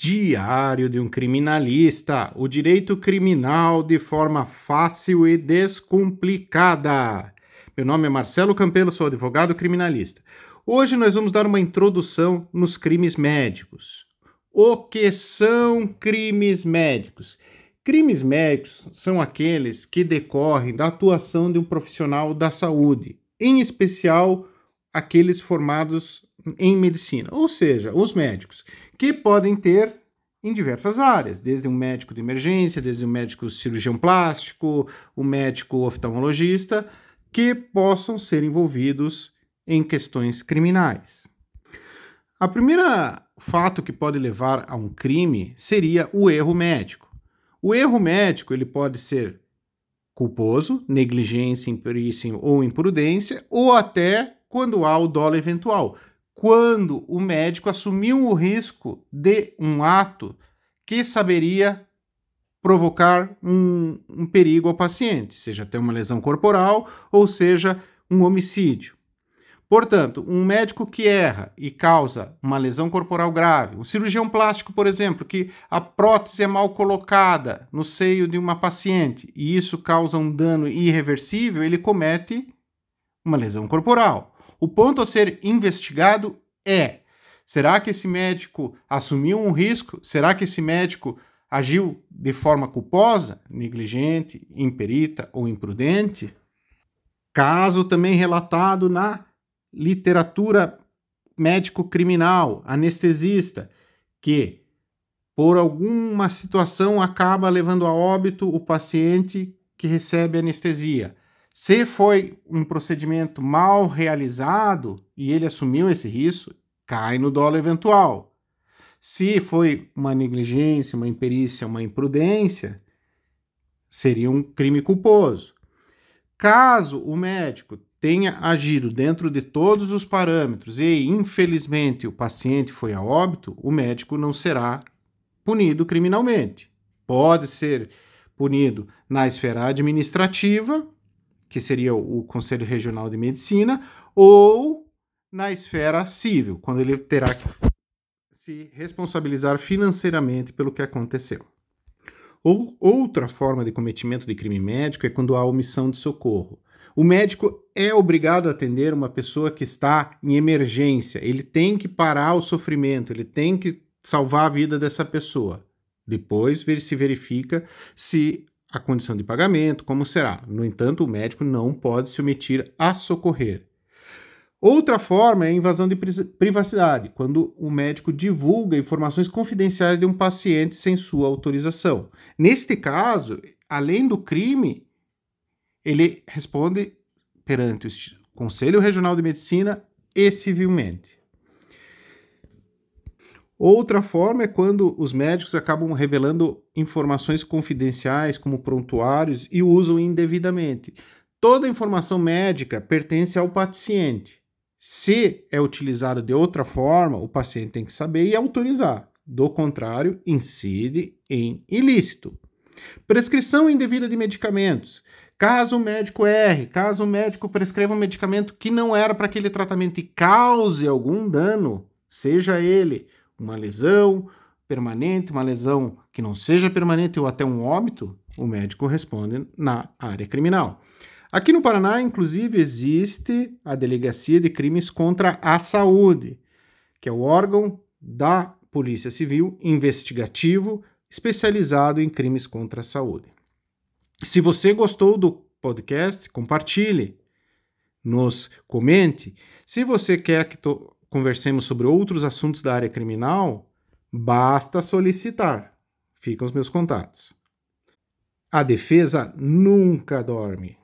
Diário de um Criminalista, o direito criminal de forma fácil e descomplicada. Meu nome é Marcelo Campelo, sou advogado criminalista. Hoje nós vamos dar uma introdução nos crimes médicos. O que são crimes médicos? Crimes médicos são aqueles que decorrem da atuação de um profissional da saúde, em especial aqueles formados em medicina, ou seja, os médicos, que podem ter em diversas áreas, desde um médico de emergência, desde um médico cirurgião plástico, um médico oftalmologista, que possam ser envolvidos em questões criminais. A primeira fato que pode levar a um crime seria o erro médico. O erro médico ele pode ser culposo, negligência, imperícia ou imprudência, ou até quando há o dolo eventual, quando o médico assumiu o risco de um ato que saberia provocar um, um, perigo ao paciente, seja até uma lesão corporal ou seja um homicídio. Portanto, um médico que erra e causa uma lesão corporal grave, um cirurgião plástico, por exemplo, que a prótese é mal colocada no seio de uma paciente e isso causa um dano irreversível, ele comete uma lesão corporal. O ponto a ser investigado é: será que esse médico assumiu um risco? Será que esse médico agiu de forma culposa, negligente, imperita ou imprudente? Caso também relatado na literatura médico-criminal, anestesista, que por alguma situação acaba levando a óbito o paciente que recebe anestesia. Se foi um procedimento mal realizado e ele assumiu esse risco, cai no dolo eventual. Se foi uma negligência, uma imperícia, uma imprudência, seria um crime culposo. Caso o médico tenha agido dentro de todos os parâmetros e, infelizmente, o paciente foi a óbito, o médico não será punido criminalmente. Pode ser punido na esfera administrativa que seria o Conselho Regional de Medicina, ou na esfera civil, quando ele terá que se responsabilizar financeiramente pelo que aconteceu. Ou outra forma de cometimento de crime médico é quando há omissão de socorro. O médico é obrigado a atender uma pessoa que está em emergência, ele tem que parar o sofrimento, ele tem que salvar a vida dessa pessoa. Depois se verifica se a condição de pagamento, como será. No entanto, o médico não pode se omitir a socorrer. Outra forma é a invasão de privacidade, quando o médico divulga informações confidenciais de um paciente sem sua autorização. Neste caso, além do crime, ele responde perante o Conselho Regional de Medicina e civilmente. Outra forma é quando os médicos acabam revelando informações confidenciais, como prontuários, e usam indevidamente. Toda informação médica pertence ao paciente. Se é utilizada de outra forma, o paciente tem que saber e autorizar. Do contrário, incide em ilícito. Prescrição indevida de medicamentos. Caso o médico erre, caso o médico prescreva um medicamento que não era para aquele tratamento e cause algum dano, seja ele uma lesão permanente, uma lesão que não seja permanente ou até um óbito, o médico responde na área criminal. Aqui no Paraná, inclusive, existe a Delegacia de Crimes contra a Saúde, que é o órgão da Polícia Civil investigativo especializado em crimes contra a saúde. Se você gostou do podcast, compartilhe, nos comente. Se você quer que conversemos sobre outros assuntos da área criminal, basta solicitar. Ficam os meus contatos. A defesa nunca dorme.